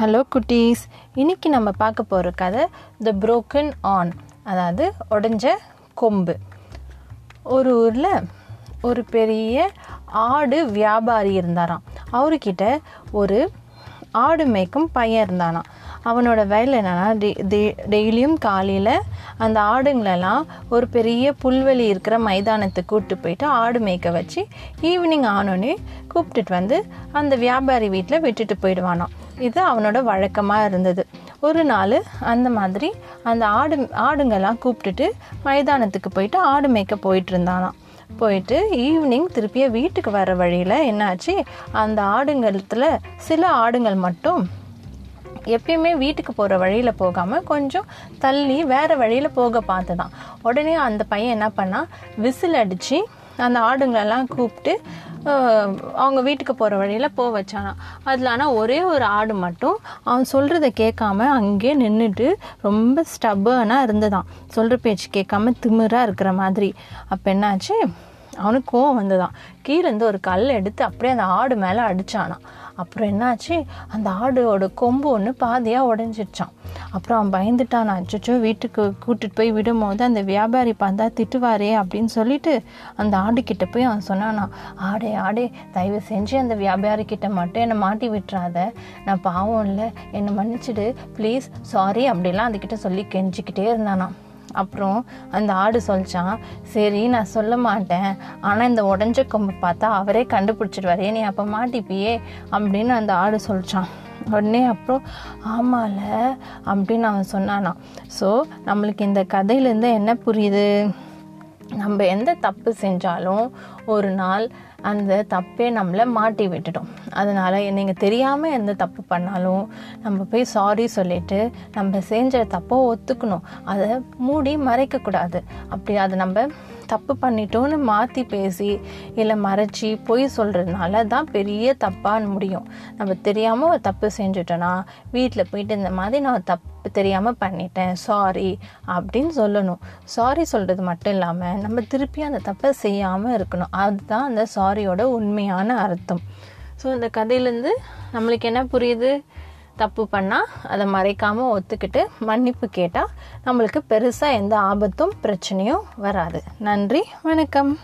Hello குட்டீஸ். இன்றைக்கி நம்ம பார்க்க போகிற கதை த புரோக்கன் ஆன் அதாவது உடஞ்ச கொம்பு. ஒரு ஊரில் ஒரு பெரிய ஆடு வியாபாரி இருந்தாராம். அவர்கிட்ட ஒரு ஆடு மேய்க்கும் பையன் இருந்தானாம். அவனோட வேலை என்னன்னா டெய்லியும் காலையில் அந்த ஆடுங்களெல்லாம் ஒரு பெரிய புல்வெளி இருக்கிற மைதானத்துக்கு கூப்பிட்டு போயிட்டு ஆடு மேய்க்க வச்சு ஈவினிங் ஆனோன்னே கூப்பிட்டுட்டு வந்து அந்த வியாபாரி வீட்டில் விட்டுட்டு போயிடுவானாம். இது அவனோட வழக்கமாக இருந்தது. ஒரு நாள் அந்த மாதிரி அந்த ஆடு ஆடுங்கெல்லாம் கூப்பிட்டுட்டு மைதானத்துக்கு போயிட்டு ஆடு மேய்க்க போயிட்டு இருந்தானாம் போயிட்டு ஈவினிங் திருப்பிய வீட்டுக்கு வர வழியில் என்னாச்சு? அந்த ஆடுங்களத்தில் சில ஆடுங்கள் மட்டும் எப்பயுமே வீட்டுக்கு போகிற வழியில் போகாமல் கொஞ்சம் தள்ளி வேறு வழியில் போக பார்த்துதான். உடனே அந்த பையன் என்ன பண்ணால் விசில் அடித்து அந்த ஆடுங்களெல்லாம் கூப்பிட்டு அவங்க வீட்டுக்கு போகிற வழியில் போக வச்சானா அதில் ஆனால் ஒரே ஒரு ஆடு மட்டும் அவன் சொல்கிறத கேட்காம அங்கேயே நின்றுட்டு ரொம்ப ஸ்டபர்னாக இருந்ததான் சொல்கிற பேச்சு கேட்காம திமிராக இருக்கிற மாதிரி. அப்போ என்னாச்சு? அவனுக்கு கோவம் வந்ததான் கீழேருந்து ஒரு கல் எடுத்து அப்படியே அந்த ஆடு மேலே அடிச்சானாம் அப்புறம் என்னாச்சு? அந்த ஆடோட கொம்பு ஒன்று பாதியாக உடஞ்சிடுச்சான் அப்புறம் அவன் பயந்துட்டான். அச்சோ வீட்டுக்கு கூட்டிகிட்டு போய் விடும்போது அந்த வியாபாரி பார்த்தா திட்டுவாரே அப்படின்னு சொல்லிட்டு அந்த ஆடுக்கிட்ட போய் அவன் சொன்னானா ஆடே ஆடே தயவு செஞ்சு அந்த வியாபாரி கிட்ட மட்டும் என்னை மாட்டி விட்டுறாத. நான் பாவம் இல்லை. என்னை மன்னிச்சிடு. ப்ளீஸ் சாரி அப்படிலாம் அதுக்கிட்ட சொல்லி கெஞ்சிக்கிட்டே இருந்தானா அப்புறம் அந்த ஆடு சொல்லிச்சான் சரி நான் சொல்ல மாட்டேன். ஆனால் இந்த உடஞ்ச கொம்பை பார்த்தா அவரே கண்டுபிடிச்சிடுவார். நீ அப்போ மாட்டிப்பியே? அப்படின்னு அந்த ஆடு சொல்லிச்சான். உடனே அப்புறம் ஆமால அப்படின்னு அவன் சொன்னானா ஸோ நம்மளுக்கு இந்த கதையிலேருந்து என்ன புரியுது? நம்ம எந்த தப்பு செஞ்சாலும் ஒரு நாள் அந்த தப்பே நம்மளை மாட்டி விட்டுட்டோம் அதனால் நீங்கள் தெரியாமல் எந்த தப்பு பண்ணாலும் நம்ம போய் சாரி சொல்லிட்டு நம்ம செஞ்ச தப்பை ஒத்துக்கணும். அதை மூடி மறைக்கக்கூடாது அப்படி அதை நம்ம தப்பு பண்ணிட்டோன்னு மாற்றி பேசி இல்லை மறைச்சி பொய் சொல்கிறதுனால தான் பெரிய தப்பாக முடியும். நம்ம தெரியாமல் ஒரு தப்பு செஞ்சுட்டோன்னா வீட்டில் போயிட்டு இந்த மாதிரி நான் தப்பு தெரியாமல் பண்ணிட்டேன் சாரி அப்படின்னு சொல்லணும். சாரி சொல்கிறது மட்டும் இல்லாமல் நம்ம திருப்பி அந்த தப்பை செய்யாமல் இருக்கணும். அதுதான் அந்த சாரி சாரியோட உண்மையான அர்த்தம். ஸோ இந்த கதையிலேருந்து நம்மளுக்கு என்ன புரியுது? தப்பு பண்ணால் அதை மறைக்காமல் ஒத்துக்கிட்டு மன்னிப்பு கேட்டால் நம்மளுக்கு பெருசாக எந்த ஆபத்தும் பிரச்சனையும் வராது. நன்றி வணக்கம்.